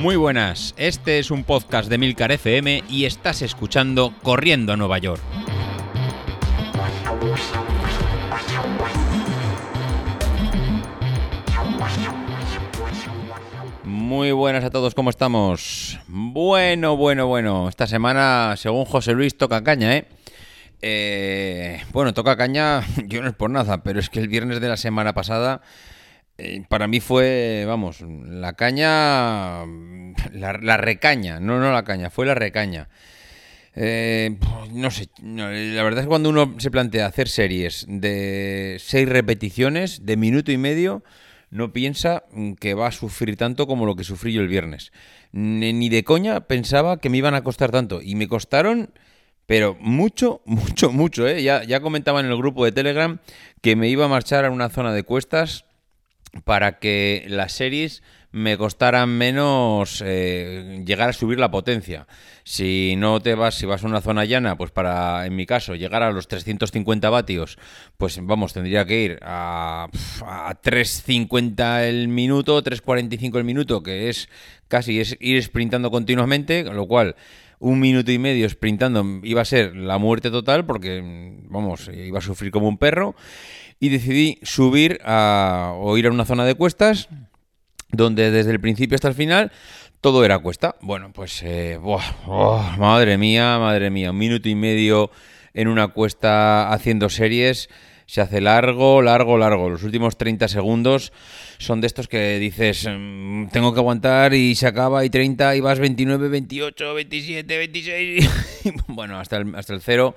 Muy buenas, este es un podcast de Milcar FM y estás escuchando Corriendo a Nueva York. Muy buenas a todos, ¿cómo estamos? Bueno, bueno, bueno. Esta semana, según José Luis, toca caña, ¿eh? eh bueno, toca caña, yo no es por nada, pero es que el viernes de la semana pasada eh, para mí fue, vamos, la caña, la, recaña, no, no la caña, fue la recaña. Eh, no sé, la verdad es que cuando uno se plantea hacer series de seis repeticiones, de minuto y medio, no piensa que va a sufrir tanto como lo que sufrí yo el viernes. Ni de coña pensaba que me iban a costar tanto. Y me costaron, pero mucho, mucho, mucho. ¿eh? Ya, ya comentaba en el grupo de Telegram que me iba a marchar a una zona de cuestas para que las series me costaran menos eh, llegar a subir la potencia. Si no te vas, si vas a una zona llana, pues para, en mi caso, llegar a los 350 vatios, pues vamos, tendría que ir a, a 350 el minuto, 345 el minuto, que es casi es ir sprintando continuamente, con lo cual un minuto y medio sprintando iba a ser la muerte total porque, vamos, iba a sufrir como un perro y decidí subir a, o ir a una zona de cuestas donde desde el principio hasta el final todo era cuesta. Bueno, pues, eh, madre mía, madre mía, un minuto y medio en una cuesta haciendo series. Se hace largo, largo, largo. Los últimos 30 segundos son de estos que dices, mm, tengo que aguantar y se acaba y 30 y vas 29, 28, 27, 26. bueno, hasta el, hasta el cero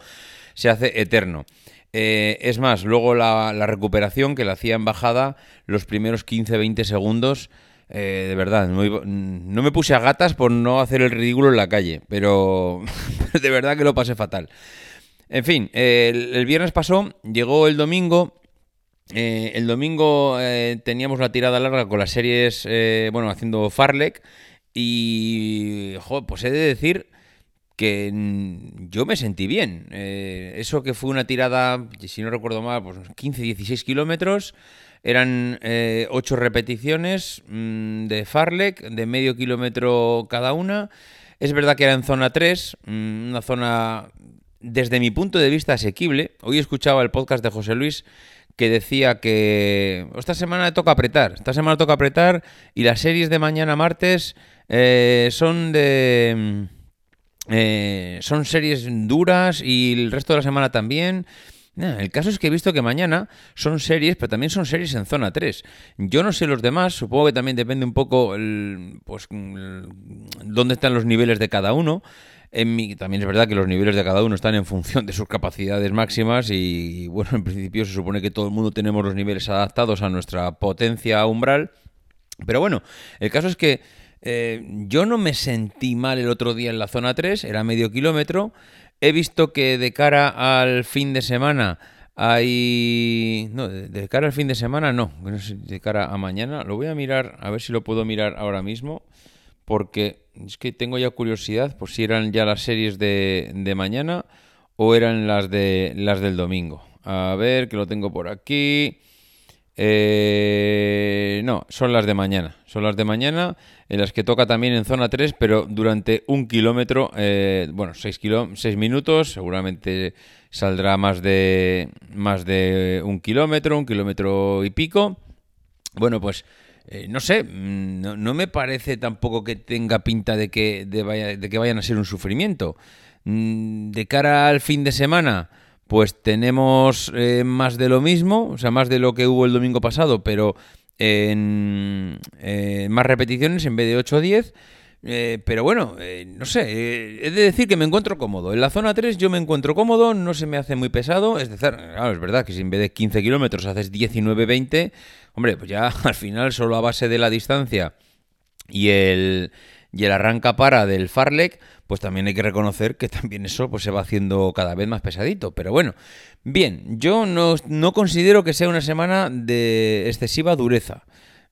se hace eterno. Eh, es más, luego la, recuperación que la hacía en bajada, los primeros 15-20 segundos, eh, de verdad, no, me puse a gatas por no hacer el ridículo en la calle, pero de verdad que lo pasé fatal. En fin, el, viernes pasó, llegó el domingo. Eh, el domingo teníamos la tirada larga con las series, bueno, haciendo Farlek. Y, pues he de decir que yo me sentí bien. Eh, eso que fue una tirada, si no recuerdo mal, pues 15-16 kilómetros, eran eh, 8 repeticiones mm, de Farlek, de medio kilómetro cada una. Es verdad que era en zona 3, mm, una zona desde mi punto de vista asequible. Hoy escuchaba el podcast de José Luis que decía que esta semana toca apretar, esta semana toca apretar y las series de mañana martes eh, son de eh, son series duras y el resto de la semana también. el caso es que he visto que mañana son series, pero también son series en zona 3. Yo no sé los demás, supongo que también depende un poco pues, dónde están los niveles de cada uno. También es verdad que los niveles de cada uno están en función de sus capacidades máximas y, bueno, en principio se supone que todo el mundo tenemos los niveles adaptados a nuestra potencia umbral. Pero bueno, el caso es que eh, yo no me sentí mal el otro día en la zona 3, era medio kilómetro. He visto que de cara al fin de semana hay... No, de, cara al fin de semana no, de cara a mañana. Lo voy a mirar, a ver si lo puedo mirar ahora mismo, porque es que tengo ya curiosidad por si eran ya las series de, de mañana o eran las, de, las del domingo. A ver, que lo tengo por aquí. Eh, no, son las de mañana. Son las de mañana, en las que toca también en zona 3, pero durante un kilómetro, eh, bueno, 6 seis minutos, seguramente saldrá más de, más de un kilómetro, un kilómetro y pico. Bueno, pues eh, no sé, mm, no, me parece tampoco que tenga pinta de que, de, de que vayan a ser un sufrimiento. Mm, de cara al fin de semana pues tenemos eh, más de lo mismo, o sea, más de lo que hubo el domingo pasado, pero en eh, más repeticiones en vez de 8 o 10. Eh, pero bueno, no sé, he de decir que me encuentro cómodo. En la zona 3 yo me encuentro cómodo, no se me hace muy pesado. Es decir, claro, es verdad que si en vez de 15 kilómetros haces 19-20, hombre, pues ya al final solo a base de la distancia y el, y el arranca para del Farlek, pues también hay que reconocer que también eso pues, se va haciendo cada vez más pesadito. Pero bueno, bien, yo no, considero que sea una semana de excesiva dureza.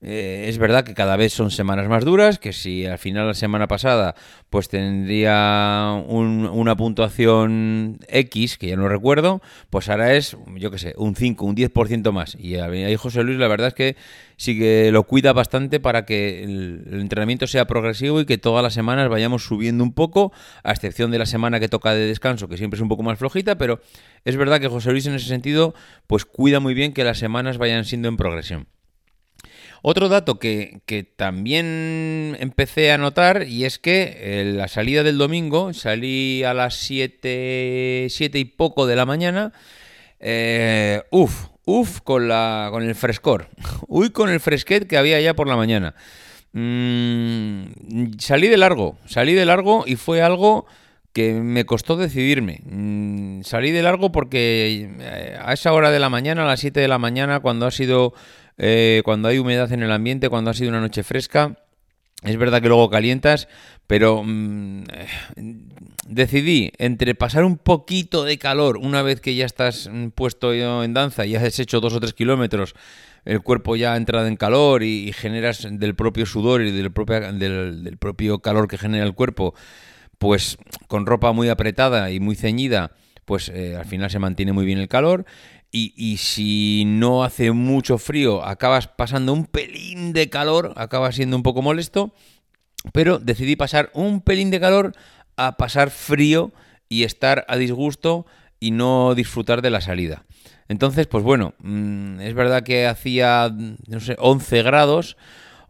Eh, es verdad que cada vez son semanas más duras, que si al final la semana pasada pues tendría una puntuación X, que ya no recuerdo, pues ahora es, yo qué sé, un 5, un 10% más. Y ahí José Luis la verdad es que sí que lo cuida bastante para que el, entrenamiento sea progresivo y que todas las semanas vayamos subiendo un poco, a excepción de la semana que toca de descanso, que siempre es un poco más flojita, pero es verdad que José Luis en ese sentido pues cuida muy bien que las semanas vayan siendo en progresión. Otro dato que, también empecé a notar y es que eh, la salida del domingo, salí a las 7, y poco de la mañana, eh, uf, uf con, la, con el frescor, uy con el fresquet que había ya por la mañana. Mm, salí de largo, salí de largo y fue algo que me costó decidirme. Mm, salí de largo porque eh, a esa hora de la mañana, a las 7 de la mañana, cuando ha sido eh, cuando hay humedad en el ambiente, cuando ha sido una noche fresca. Es verdad que luego calientas, pero mm, eh, decidí entre pasar un poquito de calor una vez que ya estás mm, puesto en danza y has hecho dos o tres kilómetros, el cuerpo ya ha entrado en calor y, generas del propio sudor y del propio, del, propio calor que genera el cuerpo, pues con ropa muy apretada y muy ceñida, pues eh, al final se mantiene muy bien el calor y, si no hace mucho frío, acabas pasando un pelín de calor, acaba siendo un poco molesto, pero decidí pasar un pelín de calor a pasar frío y estar a disgusto y no disfrutar de la salida. Entonces, pues bueno, mm, es verdad que hacía, no sé, 11 grados,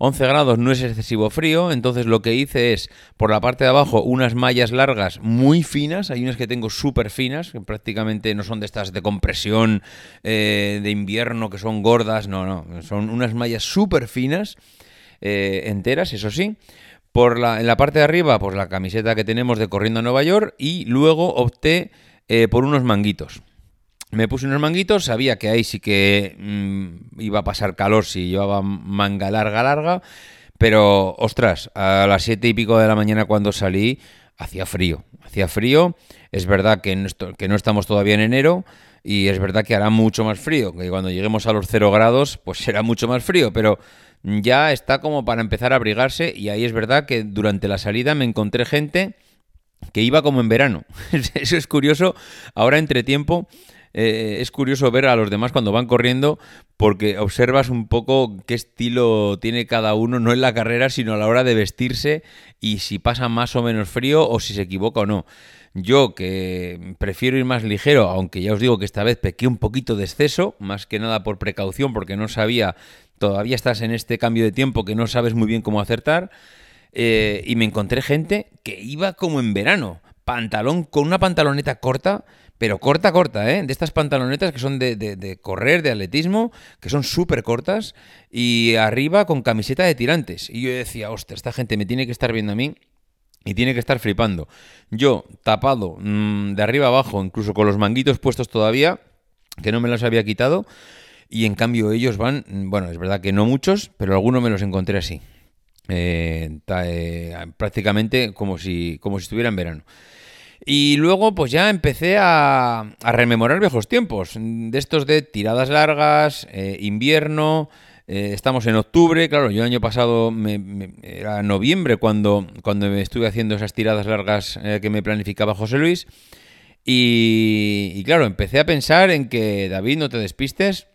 11 grados no es excesivo frío, entonces lo que hice es por la parte de abajo unas mallas largas muy finas, hay unas que tengo súper finas, que prácticamente no son de estas de compresión eh, de invierno que son gordas, no, no, son unas mallas súper finas, eh, enteras, eso sí. Por la, en la parte de arriba, pues la camiseta que tenemos de Corriendo a Nueva York y luego opté eh, por unos manguitos. Me puse unos manguitos, sabía que ahí sí que mm, iba a pasar calor si llevaba manga larga, larga, pero ostras, a las siete y pico de la mañana cuando salí, hacía frío, hacía frío, es verdad que no, estamos todavía en enero y es verdad que hará mucho más frío, que cuando lleguemos a los cero grados, pues será mucho más frío, pero ya está como para empezar a abrigarse y ahí es verdad que durante la salida me encontré gente que iba como en verano. Eso es curioso. Ahora entre tiempo eh, es curioso ver a los demás cuando van corriendo porque observas un poco qué estilo tiene cada uno, no en la carrera, sino a la hora de vestirse y si pasa más o menos frío o si se equivoca o no. Yo que prefiero ir más ligero, aunque ya os digo que esta vez pequé un poquito de exceso, más que nada por precaución, porque no sabía, todavía estás en este cambio de tiempo que no sabes muy bien cómo acertar, eh, y me encontré gente que iba como en verano, pantalón con una pantaloneta corta, pero corta, corta, ¿eh? De estas pantalonetas que son de, correr, de atletismo, que son súper cortas, y arriba con camiseta de tirantes. Y yo decía, hostia, esta gente me tiene que estar viendo a mí y tiene que estar flipando. Yo, tapado mm, de arriba abajo, incluso con los manguitos puestos todavía, que no me los había quitado, y en cambio ellos van, mm, bueno, es verdad que no muchos, pero algunos me los encontré así. Eh, eh, prácticamente como si, como si estuviera en verano. Y luego pues ya empecé a, rememorar viejos tiempos, de estos de tiradas largas, eh, invierno, eh, estamos en octubre, claro, yo el año pasado era noviembre cuando, cuando me estuve haciendo esas tiradas largas eh, que me planificaba José Luis. Y, claro, empecé a pensar en que, David, no te despistes,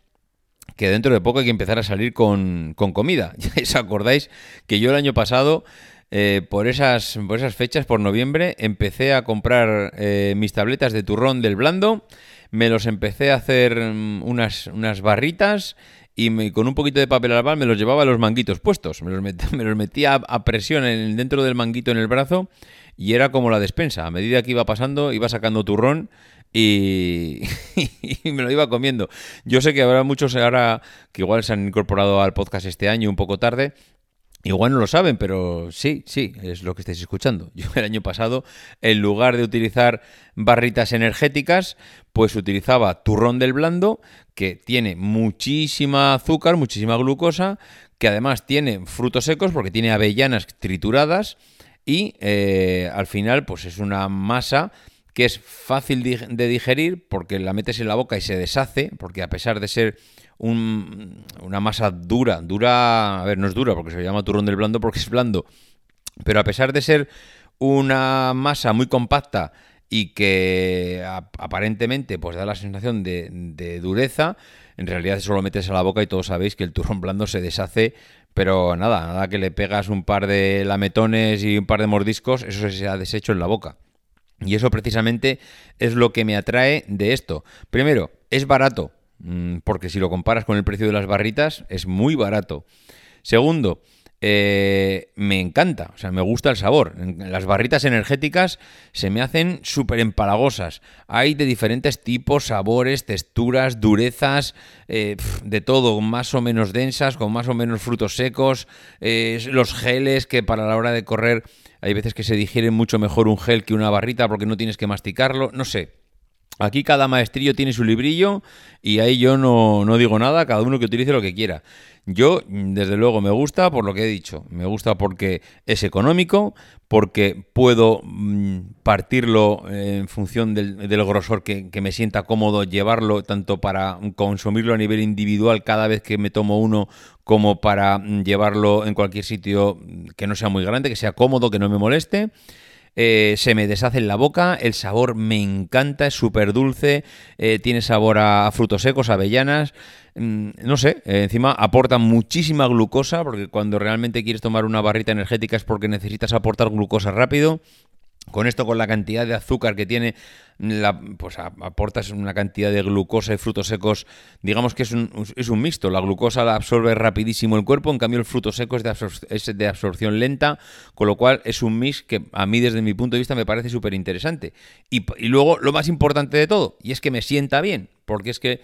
que dentro de poco hay que empezar a salir con, con comida. ¿Ya os acordáis que yo el año pasado eh, por, esas, por esas fechas, por noviembre, empecé a comprar eh, mis tabletas de turrón del blando, me los empecé a hacer mm, unas, unas barritas y con un poquito de papel albal me los llevaba a los manguitos puestos, me los, me los metía a, presión en, dentro del manguito en el brazo y era como la despensa, a medida que iba pasando iba sacando turrón y, y, me lo iba comiendo. Yo sé que habrá muchos ahora que igual se han incorporado al podcast este año un poco tarde Igual no lo saben, pero sí, sí, es lo que estáis escuchando. Yo el año pasado, en lugar de utilizar barritas energéticas, pues utilizaba turrón del blando, que tiene muchísima azúcar, muchísima glucosa, que además tiene frutos secos porque tiene avellanas trituradas y eh, al final pues es una masa que es fácil de digerir porque la metes en la boca y se deshace, porque a pesar de ser una masa dura, dura, a ver, no es dura porque se llama turrón del blando porque es blando, pero a pesar de ser una masa muy compacta y que aparentemente pues da la sensación de, dureza, en realidad solo metes a la boca y todos sabéis que el turrón blando se deshace, pero nada, nada que le pegas un par de lametones y un par de mordiscos, eso se ha deshecho en la boca. Y eso precisamente es lo que me atrae de esto. Primero, es barato, porque si lo comparas con el precio de las barritas, es muy barato. Segundo, eh, me encanta, o sea, me gusta el sabor. Las barritas energéticas se me hacen súper empalagosas. Hay de diferentes tipos, sabores, texturas, durezas, eh, de todo, más o menos densas, con más o menos frutos secos, eh, los geles que para la hora de correr hay veces que se digiere mucho mejor un gel que una barrita porque no tienes que masticarlo, no sé. Aquí cada maestrillo tiene su librillo y ahí yo no, no digo nada, cada uno que utilice lo que quiera. Yo, desde luego, me gusta por lo que he dicho. Me gusta porque es económico, porque puedo mm, partirlo en función del, grosor que, me sienta cómodo llevarlo, tanto para consumirlo a nivel individual cada vez que me tomo uno, como para mm, llevarlo en cualquier sitio que no sea muy grande, que sea cómodo, que no me moleste. Eh, se me deshace en la boca, el sabor me encanta, es súper dulce, eh, tiene sabor a, frutos secos, avellanas, mm, no sé, eh, encima aporta muchísima glucosa, porque cuando realmente quieres tomar una barrita energética es porque necesitas aportar glucosa rápido. Con esto, con la cantidad de azúcar que tiene, pues aportas una cantidad de glucosa y frutos secos. Digamos que es un, es un mixto. La glucosa la absorbe rapidísimo el cuerpo, en cambio el fruto seco es de, de absorción lenta, con lo cual es un mix que a mí desde mi punto de vista me parece súper interesante. Y, luego lo más importante de todo, y es que me sienta bien, porque es que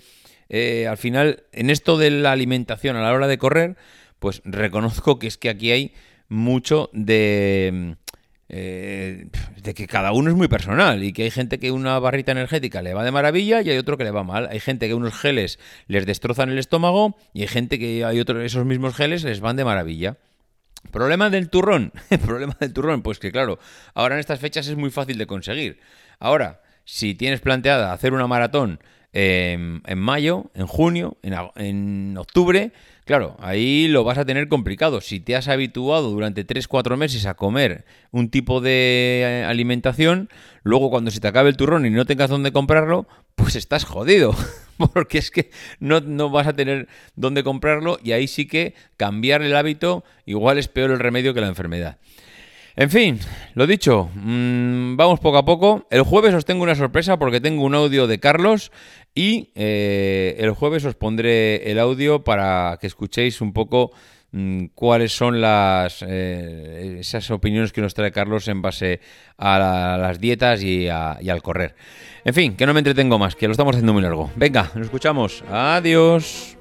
eh, al final en esto de la alimentación a la hora de correr, pues reconozco que es que aquí hay mucho de eh, de que cada uno es muy personal y que hay gente que una barrita energética le va de maravilla y hay otro que le va mal. Hay gente que unos geles les destrozan el estómago y hay gente que hay otros esos mismos geles les van de maravilla. Problema del turrón. Problema del turrón, pues que claro, ahora en estas fechas es muy fácil de conseguir. Ahora, si tienes planteada hacer una maratón en mayo, en junio, en octubre, Claro, ahí lo vas a tener complicado. Si te has habituado durante 3-4 meses a comer un tipo de eh, alimentación, luego cuando se te acabe el turrón y no tengas dónde comprarlo, pues estás jodido. Porque es que no, no, vas a tener dónde comprarlo y ahí sí que cambiar el hábito igual es peor el remedio que la enfermedad. En fin, lo dicho, mm, vamos poco a poco. El jueves os tengo una sorpresa porque tengo un audio de Carlos y eh, el jueves os pondré el audio para que escuchéis un poco mm, cuáles son las eh, esas opiniones que nos trae Carlos en base a, las dietas y, y al correr. En fin, que no me entretengo más, que lo estamos haciendo muy largo. Venga, nos escuchamos. Adiós.